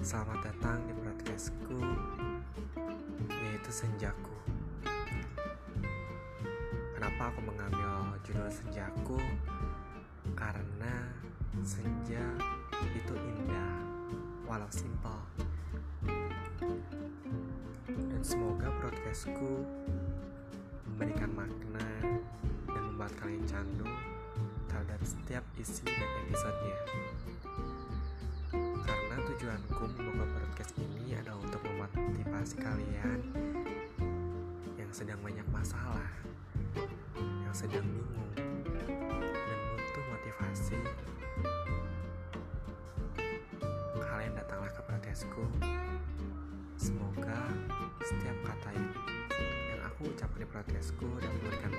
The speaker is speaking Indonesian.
Selamat datang di podcastku. Yaitu Senjaku. Kenapa aku mengambil judul Senjaku? Karena senja itu indah Walau simpel. Dan semoga podcastku Memberikan makna Dan membuat kalian candu Terhadap setiap isi dan episodenya tujuanku membuat podcast ini adalah untuk memotivasi kalian yang sedang banyak masalah, yang sedang bingung, dan butuh motivasi. Kalian datanglah ke podcastku. Semoga setiap kata yang aku ucapkan di podcastku dapat memberikan